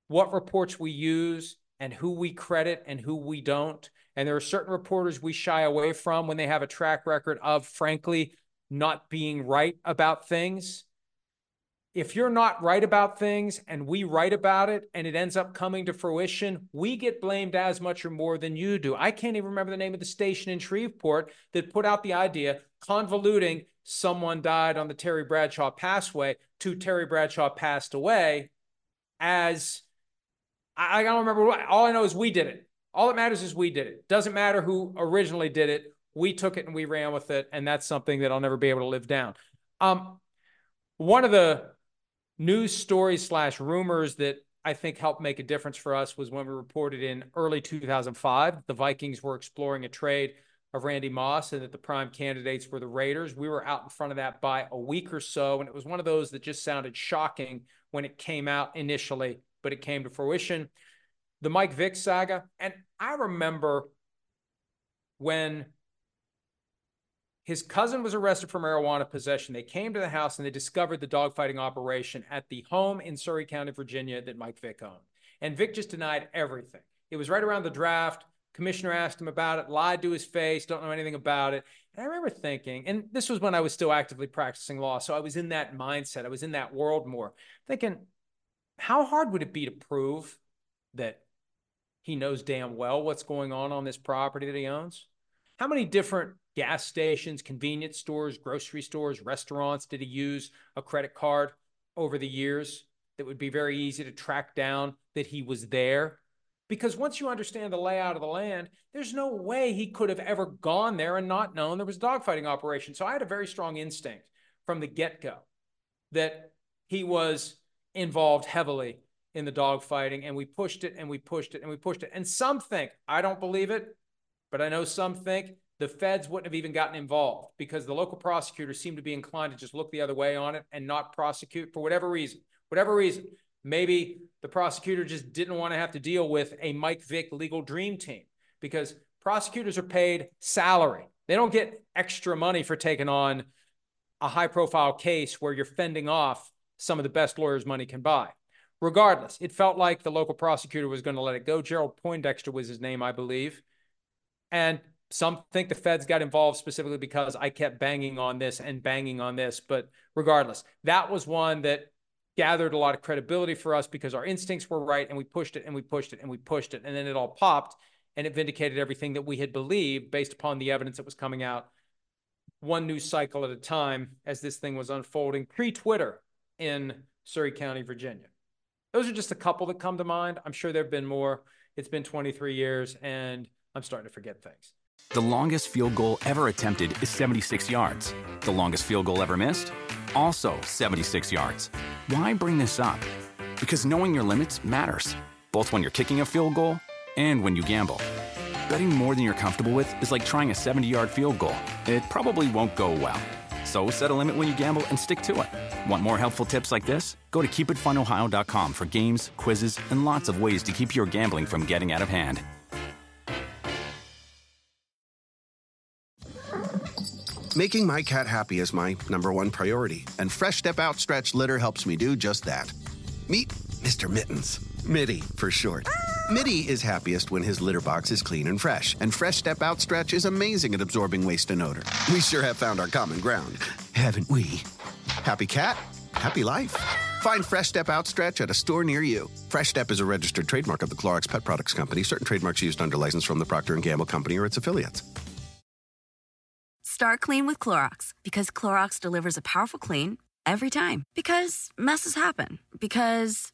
what reports we use and who we credit and who we don't. And there are certain reporters we shy away from when they have a track record of, frankly, not being right about things if you're not right about things and we write about it and it ends up coming to fruition, we get blamed as much or more than you do. I can't even remember the name of the station in Shreveport that put out the idea convoluting someone died on the Terry Bradshaw Passway to Terry Bradshaw passed away as I, I don't remember what all I know is we did it. All that matters is we did it. Doesn't matter who originally did it. We took it and we ran with it. And that's something that I'll never be able to live down. Um, one of the news stories slash rumors that I think helped make a difference for us was when we reported in early 2005 the Vikings were exploring a trade of Randy Moss and that the prime candidates were the Raiders. We were out in front of that by a week or so, and it was one of those that just sounded shocking when it came out initially, but it came to fruition. The Mike Vick saga, and I remember when his cousin was arrested for marijuana possession. They came to the house and they discovered the dogfighting operation at the home in Surry County, Virginia that Mike Vick owned. And Vick just denied everything. It was right around the draft. Commissioner asked him about it, lied to his face, don't know anything about it. And I remember thinking, and this was when I was still actively practicing law. So I was in that mindset. I was in that world more, thinking, how hard would it be to prove that he knows damn well what's going on on this property that he owns? How many different gas stations, convenience stores, grocery stores, restaurants did he use a credit card over the years that would be very easy to track down that he was there? Because once you understand the layout of the land, there's no way he could have ever gone there and not known there was a dogfighting operation. So I had a very strong instinct from the get go that he was involved heavily in the dogfighting, and we pushed it and we pushed it and we pushed it. And some think, I don't believe it, but I know some think the feds wouldn't have even gotten involved because the local prosecutors seem to be inclined to just look the other way on it and not prosecute for whatever reason. Whatever reason. Maybe the prosecutor just didn't want to have to deal with a Mike Vick legal dream team because prosecutors are paid salary. They don't get extra money for taking on a high profile case where you're fending off some of the best lawyers money can buy. Regardless, it felt like the local prosecutor was going to let it go. Gerald Poindexter was his name, I believe. And some think the feds got involved specifically because I kept banging on this and banging on this. But regardless, that was one that gathered a lot of credibility for us because our instincts were right and we pushed it and we pushed it and we pushed it. And then it all popped and it vindicated everything that we had believed based upon the evidence that was coming out one news cycle at a time as this thing was unfolding pre Twitter in Surry County, Virginia. Those are just a couple that come to mind. I'm sure there have been more. It's been 23 years, and I'm starting to forget things. The longest field goal ever attempted is 76 yards. The longest field goal ever missed? Also 76 yards. Why bring this up? Because knowing your limits matters, both when you're kicking a field goal and when you gamble. Betting more than you're comfortable with is like trying a 70 yard field goal, it probably won't go well. So set a limit when you gamble and stick to it. Want more helpful tips like this? Go to keepitfunohio.com for games, quizzes, and lots of ways to keep your gambling from getting out of hand. Making my cat happy is my number one priority, and Fresh Step Outstretch litter helps me do just that. Meet Mr. Mittens, Mitty for short. Mitty is happiest when his litter box is clean and fresh, and Fresh Step Outstretch is amazing at absorbing waste and odor. We sure have found our common ground, haven't we? Happy cat, happy life. Find Fresh Step Outstretch at a store near you. Fresh Step is a registered trademark of the Clorox Pet Products Company. Certain trademarks used under license from the Procter & Gamble Company or its affiliates. Start clean with Clorox because Clorox delivers a powerful clean every time. Because messes happen. Because.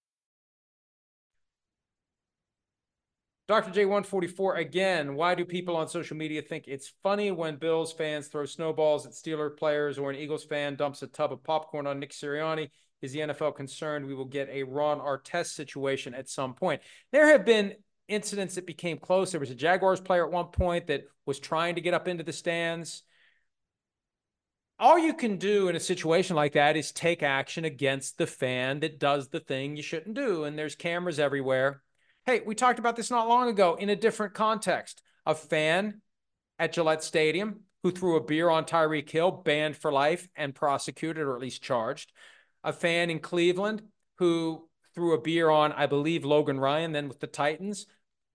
Dr. J144 again. Why do people on social media think it's funny when Bills fans throw snowballs at Steeler players or an Eagles fan dumps a tub of popcorn on Nick Sirianni? Is the NFL concerned we will get a Ron Artest situation at some point? There have been incidents that became close. There was a Jaguars player at one point that was trying to get up into the stands. All you can do in a situation like that is take action against the fan that does the thing you shouldn't do. And there's cameras everywhere. Hey, we talked about this not long ago in a different context. A fan at Gillette Stadium who threw a beer on Tyreek Hill, banned for life and prosecuted or at least charged. A fan in Cleveland who threw a beer on, I believe, Logan Ryan, then with the Titans,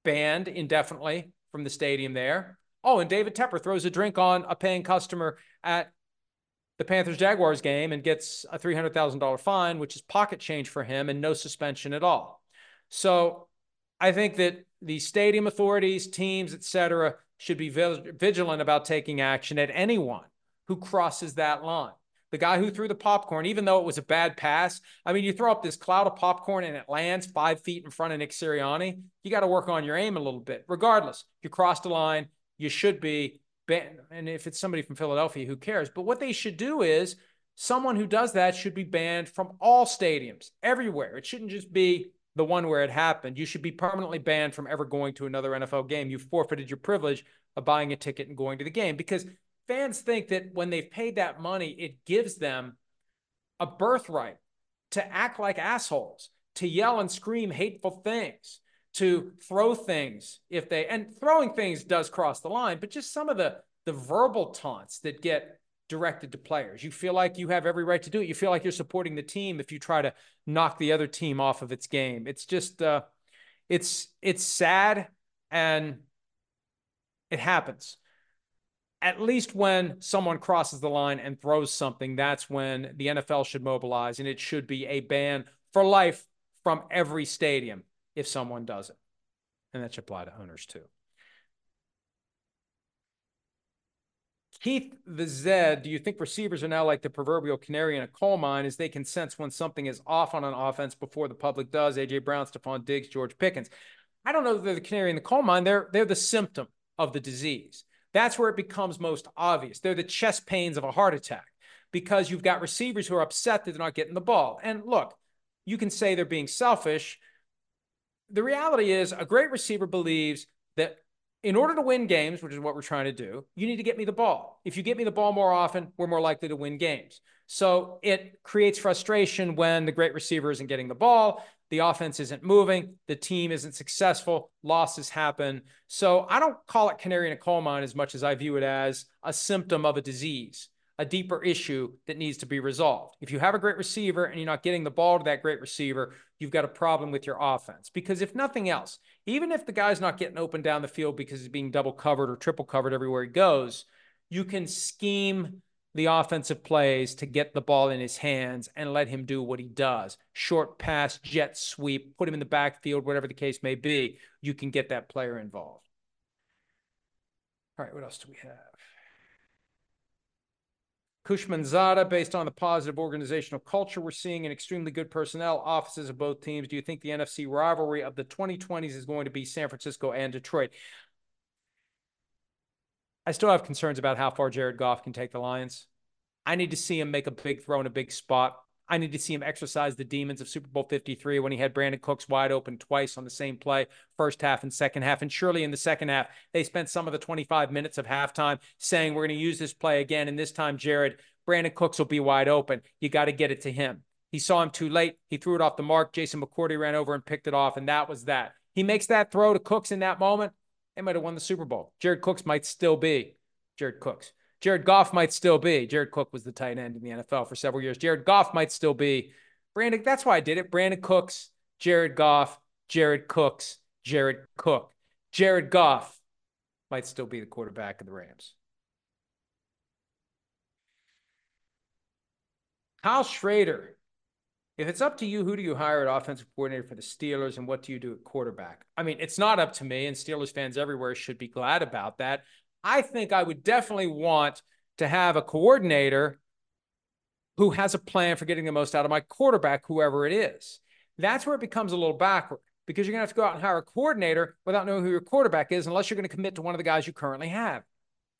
banned indefinitely from the stadium there. Oh, and David Tepper throws a drink on a paying customer at the Panthers Jaguars game and gets a $300,000 fine, which is pocket change for him and no suspension at all. So I think that the stadium authorities, teams, et cetera, should be vigilant about taking action at anyone who crosses that line. The guy who threw the popcorn, even though it was a bad pass, I mean, you throw up this cloud of popcorn and it lands five feet in front of Nick Sirianni. You got to work on your aim a little bit. Regardless, you crossed the line, you should be banned. And if it's somebody from Philadelphia, who cares? But what they should do is someone who does that should be banned from all stadiums everywhere. It shouldn't just be the one where it happened, you should be permanently banned from ever going to another NFL game. You forfeited your privilege of buying a ticket and going to the game because fans think that when they've paid that money, it gives them a birthright to act like assholes, to yell and scream hateful things, to throw things if they and throwing things does cross the line, but just some of the the verbal taunts that get directed to players. You feel like you have every right to do it. You feel like you're supporting the team if you try to knock the other team off of its game. It's just uh it's it's sad and it happens. At least when someone crosses the line and throws something, that's when the NFL should mobilize and it should be a ban for life from every stadium if someone does it. And that should apply to owners too. Keith the Zed, do you think receivers are now like the proverbial canary in a coal mine as they can sense when something is off on an offense before the public does? AJ Brown, Stefon Diggs, George Pickens. I don't know that they're the canary in the coal mine. They're they're the symptom of the disease. That's where it becomes most obvious. They're the chest pains of a heart attack because you've got receivers who are upset that they're not getting the ball. And look, you can say they're being selfish. The reality is, a great receiver believes that in order to win games, which is what we're trying to do, you need to get me the ball. If you get me the ball more often, we're more likely to win games. So it creates frustration when the great receiver isn't getting the ball, the offense isn't moving, the team isn't successful, losses happen. So I don't call it canary in a coal mine as much as I view it as a symptom of a disease, a deeper issue that needs to be resolved. If you have a great receiver and you're not getting the ball to that great receiver, you've got a problem with your offense. Because if nothing else, even if the guy's not getting open down the field because he's being double covered or triple covered everywhere he goes, you can scheme the offensive plays to get the ball in his hands and let him do what he does. Short pass, jet sweep, put him in the backfield, whatever the case may be. You can get that player involved. All right, what else do we have? Kushmanzada, based on the positive organizational culture we're seeing and extremely good personnel offices of both teams, do you think the NFC rivalry of the 2020s is going to be San Francisco and Detroit? I still have concerns about how far Jared Goff can take the Lions. I need to see him make a big throw in a big spot. I need to see him exercise the demons of Super Bowl 53 when he had Brandin Cooks wide open twice on the same play, first half and second half. And surely in the second half, they spent some of the 25 minutes of halftime saying, We're going to use this play again. And this time, Jared, Brandin Cooks will be wide open. You got to get it to him. He saw him too late. He threw it off the mark. Jason McCourty ran over and picked it off. And that was that. He makes that throw to Cooks in that moment. They might have won the Super Bowl. Jared Cooks might still be Jared Cooks. Jared Goff might still be. Jared Cook was the tight end in the NFL for several years. Jared Goff might still be. Brandin, that's why I did it. Brandin Cooks, Jared Goff, Jared Cooks, Jared Cook. Jared Goff might still be the quarterback of the Rams. Kyle Schrader. If it's up to you, who do you hire at offensive coordinator for the Steelers and what do you do at quarterback? I mean, it's not up to me, and Steelers fans everywhere should be glad about that. I think I would definitely want to have a coordinator who has a plan for getting the most out of my quarterback, whoever it is. That's where it becomes a little backward because you're going to have to go out and hire a coordinator without knowing who your quarterback is, unless you're going to commit to one of the guys you currently have.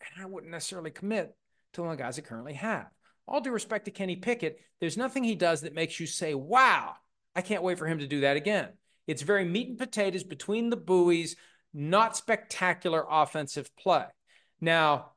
And I wouldn't necessarily commit to one of the guys I currently have. All due respect to Kenny Pickett, there's nothing he does that makes you say, wow, I can't wait for him to do that again. It's very meat and potatoes between the buoys, not spectacular offensive play. Now,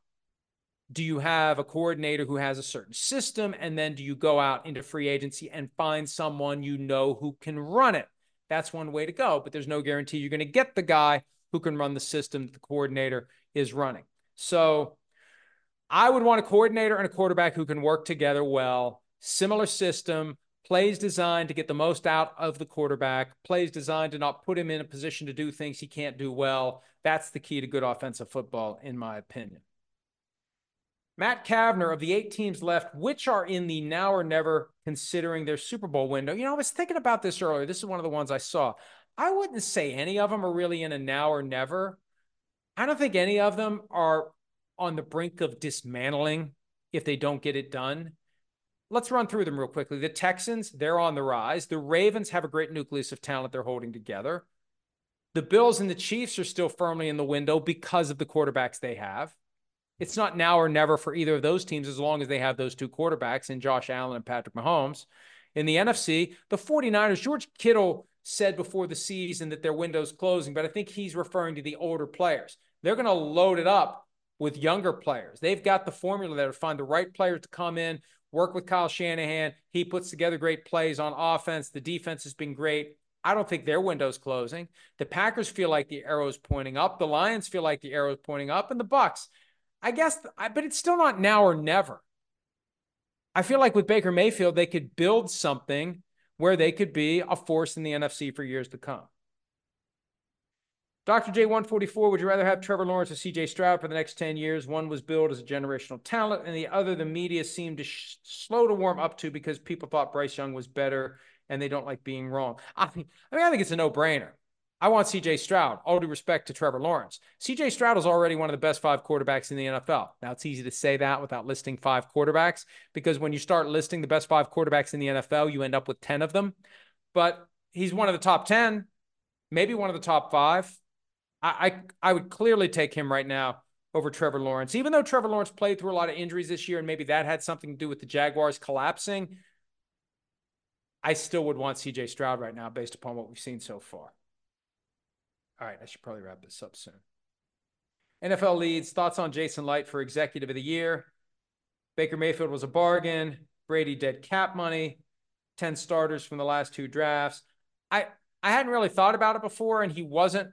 do you have a coordinator who has a certain system? And then do you go out into free agency and find someone you know who can run it? That's one way to go, but there's no guarantee you're going to get the guy who can run the system that the coordinator is running. So I would want a coordinator and a quarterback who can work together well, similar system, plays designed to get the most out of the quarterback, plays designed to not put him in a position to do things he can't do well. That's the key to good offensive football, in my opinion. Matt Kavner of the eight teams left, which are in the now or never considering their Super Bowl window. You know, I was thinking about this earlier. This is one of the ones I saw. I wouldn't say any of them are really in a now or never. I don't think any of them are on the brink of dismantling if they don't get it done. Let's run through them real quickly. The Texans, they're on the rise. The Ravens have a great nucleus of talent they're holding together. The Bills and the Chiefs are still firmly in the window because of the quarterbacks they have. It's not now or never for either of those teams as long as they have those two quarterbacks in Josh Allen and Patrick Mahomes. In the NFC, the 49ers, George Kittle said before the season that their window's closing, but I think he's referring to the older players. They're going to load it up with younger players. They've got the formula there to find the right player to come in, work with Kyle Shanahan. He puts together great plays on offense. The defense has been great. I don't think their window's closing. The Packers feel like the arrow's pointing up. The Lions feel like the arrow's pointing up, and the Bucs. I guess, but it's still not now or never. I feel like with Baker Mayfield, they could build something where they could be a force in the NFC for years to come. Dr. J144, would you rather have Trevor Lawrence or CJ Stroud for the next 10 years? One was billed as a generational talent, and the other, the media seemed to sh- slow to warm up to because people thought Bryce Young was better and they don't like being wrong. I I mean, I think it's a no-brainer. I want CJ Stroud. All due respect to Trevor Lawrence. CJ Stroud is already one of the best five quarterbacks in the NFL. Now, it's easy to say that without listing five quarterbacks because when you start listing the best five quarterbacks in the NFL, you end up with 10 of them. But he's one of the top 10, maybe one of the top five. I, I, would clearly take him right now over Trevor Lawrence. Even though Trevor Lawrence played through a lot of injuries this year, and maybe that had something to do with the Jaguars collapsing, I still would want CJ Stroud right now based upon what we've seen so far. All right, I should probably wrap this up soon. NFL leads thoughts on Jason Licht for executive of the year. Baker Mayfield was a bargain. Brady dead cap money. 10 starters from the last two drafts. I I hadn't really thought about it before, and he wasn't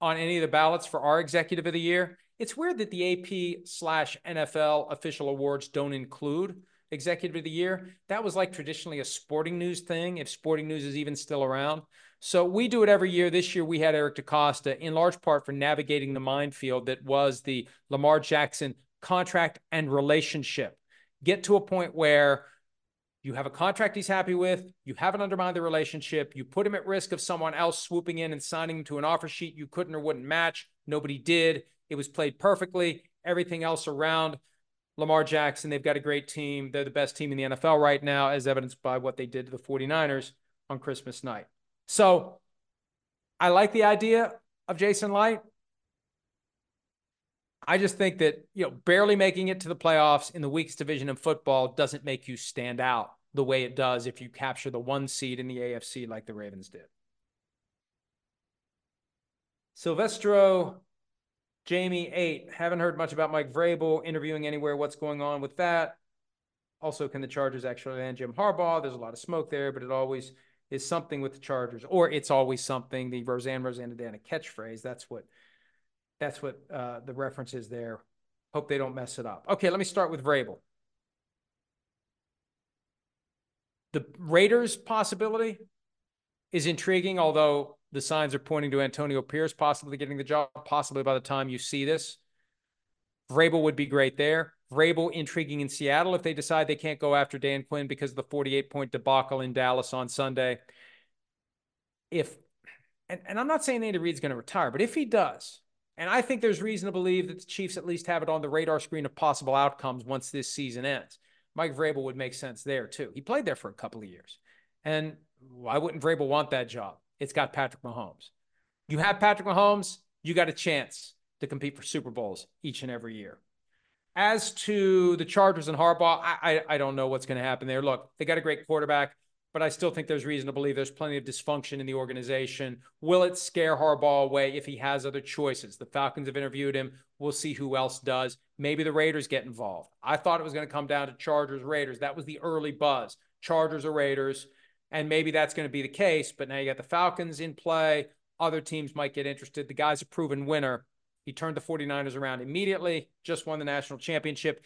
on any of the ballots for our executive of the year. It's weird that the AP slash NFL official awards don't include executive of the year. That was like traditionally a sporting news thing, if sporting news is even still around. So we do it every year. This year we had Eric DeCosta in large part for navigating the minefield that was the Lamar Jackson contract and relationship. Get to a point where you have a contract he's happy with, you haven't undermined the relationship, you put him at risk of someone else swooping in and signing him to an offer sheet you couldn't or wouldn't match. Nobody did. It was played perfectly. Everything else around Lamar Jackson, they've got a great team. They're the best team in the NFL right now, as evidenced by what they did to the 49ers on Christmas night. So I like the idea of Jason Licht. I just think that, you know, barely making it to the playoffs in the weakest division in football doesn't make you stand out the way it does if you capture the one seed in the AFC like the Ravens did. Silvestro Jamie, eight. Haven't heard much about Mike Vrabel interviewing anywhere. What's going on with that? Also, can the Chargers actually land Jim Harbaugh? There's a lot of smoke there, but it always is something with the Chargers, or it's always something. The Roseanne Roseannadanna catchphrase. That's what. That's what uh, the reference is there. Hope they don't mess it up. Okay, let me start with Vrabel. The Raiders possibility is intriguing, although the signs are pointing to Antonio Pierce possibly getting the job, possibly by the time you see this. Vrabel would be great there. Vrabel intriguing in Seattle if they decide they can't go after Dan Quinn because of the 48 point debacle in Dallas on Sunday. If and, and I'm not saying Andy Reid's going to retire, but if he does, and I think there's reason to believe that the Chiefs at least have it on the radar screen of possible outcomes once this season ends. Mike Vrabel would make sense there too. He played there for a couple of years. And why wouldn't Vrabel want that job? It's got Patrick Mahomes. You have Patrick Mahomes, you got a chance to compete for Super Bowls each and every year. As to the Chargers and Harbaugh, I, I, I don't know what's going to happen there. Look, they got a great quarterback, but I still think there's reason to believe there's plenty of dysfunction in the organization. Will it scare Harbaugh away if he has other choices? The Falcons have interviewed him. We'll see who else does. Maybe the Raiders get involved. I thought it was going to come down to Chargers, Raiders. That was the early buzz. Chargers or Raiders. And maybe that's going to be the case. But now you got the Falcons in play. Other teams might get interested. The guy's a proven winner. He turned the 49ers around immediately, just won the national championship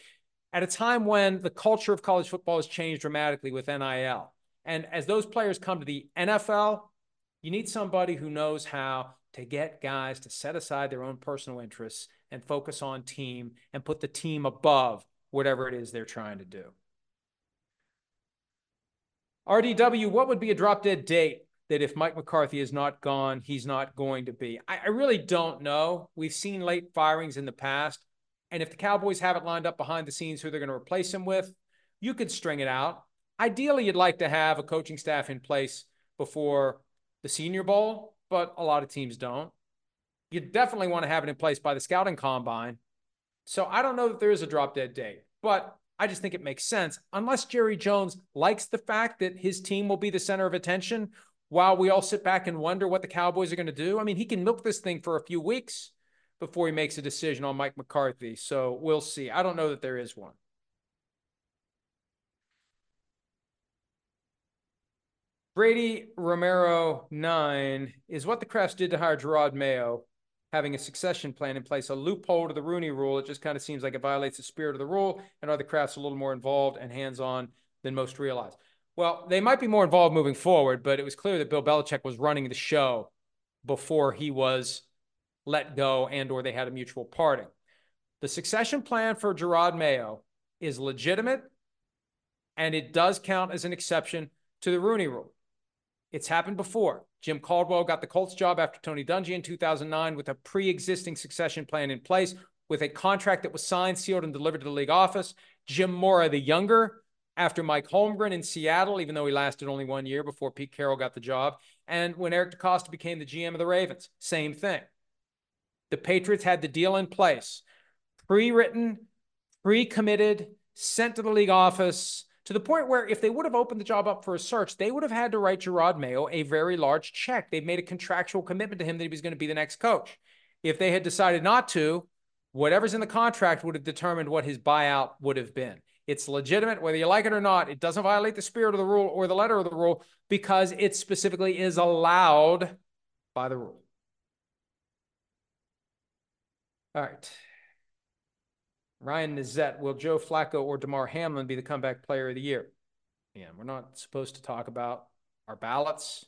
at a time when the culture of college football has changed dramatically with NIL. And as those players come to the NFL, you need somebody who knows how to get guys to set aside their own personal interests and focus on team and put the team above whatever it is they're trying to do. RDW, what would be a drop dead date that if Mike McCarthy is not gone, he's not going to be? I, I, really don't know. We've seen late firings in the past. And if the Cowboys have it lined up behind the scenes who they're going to replace him with, you could string it out. Ideally, you'd like to have a coaching staff in place before the Senior Bowl, but a lot of teams don't. You definitely want to have it in place by the scouting combine. So I don't know that there is a drop dead date, but I just think it makes sense, unless Jerry Jones likes the fact that his team will be the center of attention while we all sit back and wonder what the Cowboys are going to do. I mean, he can milk this thing for a few weeks before he makes a decision on Mike McCarthy. So we'll see. I don't know that there is one. Brady Romero nine is what the Krafts did to hire Jerod Mayo having a succession plan in place, a loophole to the Rooney rule. It just kind of seems like it violates the spirit of the rule. And are the Krafts a little more involved and hands on than most realize? Well, they might be more involved moving forward, but it was clear that Bill Belichick was running the show before he was let go and or they had a mutual parting. The succession plan for Jerod Mayo is legitimate and it does count as an exception to the Rooney rule. It's happened before. Jim Caldwell got the Colts job after Tony Dungy in 2009 with a pre existing succession plan in place, with a contract that was signed, sealed, and delivered to the league office. Jim Mora, the younger, after Mike Holmgren in Seattle, even though he lasted only one year before Pete Carroll got the job. And when Eric DeCosta became the GM of the Ravens, same thing. The Patriots had the deal in place, pre written, pre committed, sent to the league office to the point where if they would have opened the job up for a search, they would have had to write Jerod Mayo a very large check. They've made a contractual commitment to him that he was going to be the next coach. If they had decided not to, whatever's in the contract would have determined what his buyout would have been. It's legitimate, whether you like it or not. It doesn't violate the spirit of the rule or the letter of the rule because it specifically is allowed by the rule. All right. Ryan Nizet, will Joe Flacco or Damar Hamlin be the comeback player of the year? Yeah, we're not supposed to talk about our ballots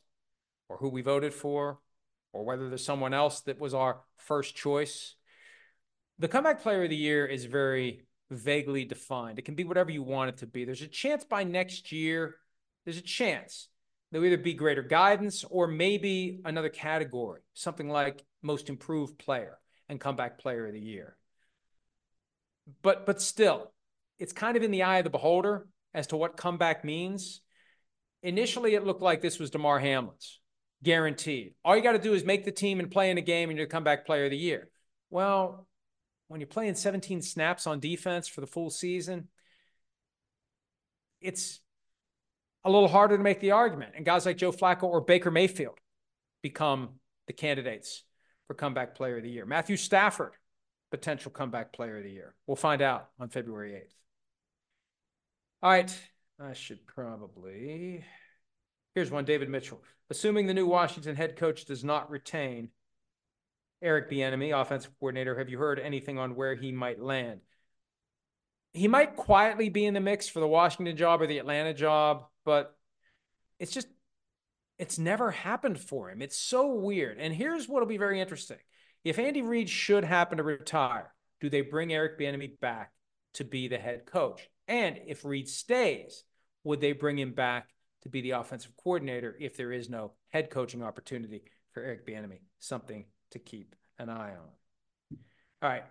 or who we voted for or whether there's someone else that was our first choice. The comeback player of the year is very vaguely defined. It can be whatever you want it to be. There's a chance by next year, there's a chance there'll either be greater guidance or maybe another category, something like most improved player and comeback player of the year. But but still, it's kind of in the eye of the beholder as to what comeback means. Initially, it looked like this was Damar Hamlin's guaranteed. All you got to do is make the team and play in a game, and you're the comeback player of the year. Well, when you're playing 17 snaps on defense for the full season, it's a little harder to make the argument. And guys like Joe Flacco or Baker Mayfield become the candidates for comeback player of the year. Matthew Stafford, potential comeback player of the year. We'll find out on February 8th. All right. I should probably. Here's one David Mitchell. Assuming the new Washington head coach does not retain Eric Bieniemy, offensive coordinator, have you heard anything on where he might land? He might quietly be in the mix for the Washington job or the Atlanta job, but it's just it's never happened for him. It's so weird. And here's what'll be very interesting. If Andy Reid should happen to retire, do they bring Eric Bieniemy back to be the head coach? And if Reid stays, would they bring him back to be the offensive coordinator if there is no head coaching opportunity for Eric Bieniemy? Something to keep an eye on. All right.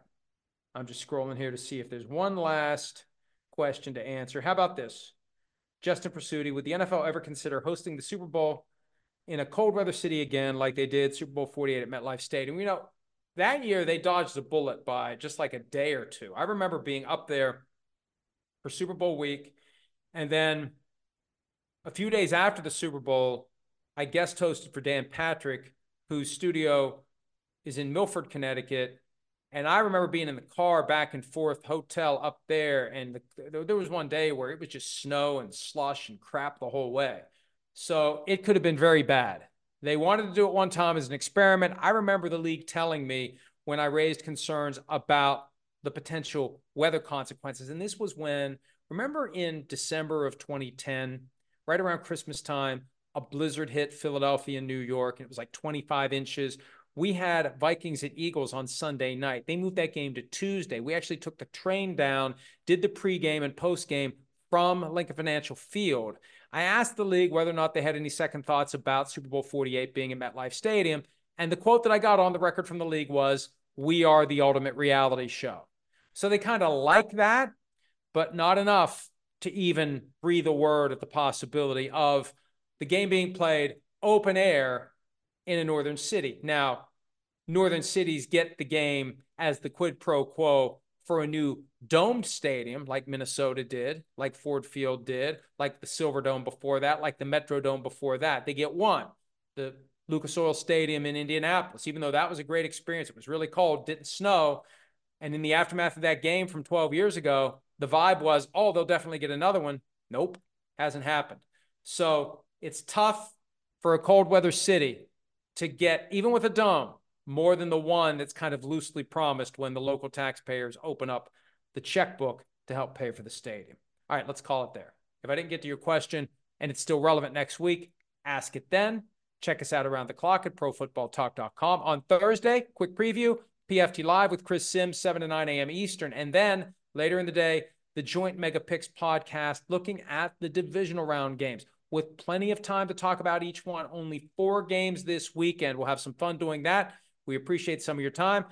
I'm just scrolling here to see if there's one last question to answer. How about this? Justin Pursuti, would the NFL ever consider hosting the Super Bowl in a cold weather city again, like they did Super Bowl 48 at MetLife Stadium? You know, that year they dodged a bullet by just like a day or two. I remember being up there for Super Bowl week. And then a few days after the Super Bowl, I guest hosted for Dan Patrick, whose studio is in Milford, Connecticut. And I remember being in the car back and forth hotel up there. And the, there was one day where it was just snow and slush and crap the whole way. So it could have been very bad. They wanted to do it one time as an experiment. I remember the league telling me when I raised concerns about the potential weather consequences. And this was when, remember in December of 2010, right around Christmas time, a blizzard hit Philadelphia and New York, and it was like 25 inches. We had Vikings at Eagles on Sunday night. They moved that game to Tuesday. We actually took the train down, did the pregame and postgame from Lincoln Financial Field. I asked the league whether or not they had any second thoughts about Super Bowl 48 being at MetLife Stadium. And the quote that I got on the record from the league was, We are the ultimate reality show. So they kind of like that, but not enough to even breathe a word at the possibility of the game being played open air in a northern city. Now, northern cities get the game as the quid pro quo for a new domed stadium like Minnesota did, like Ford Field did, like the Silver Dome before that, like the Metro Dome before that. They get one. The Lucas Oil Stadium in Indianapolis, even though that was a great experience, it was really cold, didn't snow. And in the aftermath of that game from 12 years ago, the vibe was, oh, they'll definitely get another one. Nope, hasn't happened. So it's tough for a cold weather city to get, even with a dome, more than the one that's kind of loosely promised when the local taxpayers open up the checkbook to help pay for the stadium. All right, let's call it there. If I didn't get to your question and it's still relevant next week, ask it then. Check us out around the clock at profootballtalk.com. On Thursday, quick preview PFT Live with Chris Simms, 7 to 9 a.m. Eastern. And then later in the day, the joint Mega Picks podcast looking at the divisional round games with plenty of time to talk about each one. Only four games this weekend. We'll have some fun doing that. We appreciate some of your time.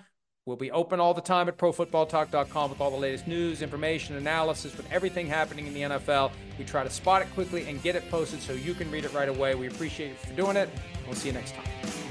We'll be open all the time at profootballtalk.com with all the latest news, information, analysis, with everything happening in the NFL. We try to spot it quickly and get it posted so you can read it right away. We appreciate you for doing it. We'll see you next time.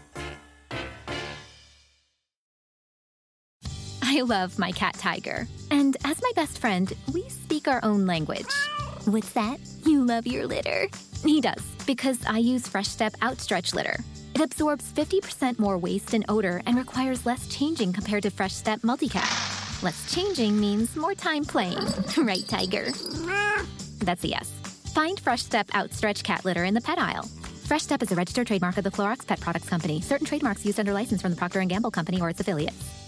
I love my cat Tiger. And as my best friend, we speak our own language. What's that? You love your litter? He does, because I use Fresh Step Outstretch Litter. It absorbs 50% more waste and odor and requires less changing compared to Fresh Step Multicat. Less changing means more time playing. right, Tiger? That's a yes. Find Fresh Step Outstretch Cat Litter in the pet aisle. Fresh Step is a registered trademark of the Clorox Pet Products Company. Certain trademarks used under license from the Procter & Gamble Company or its affiliates.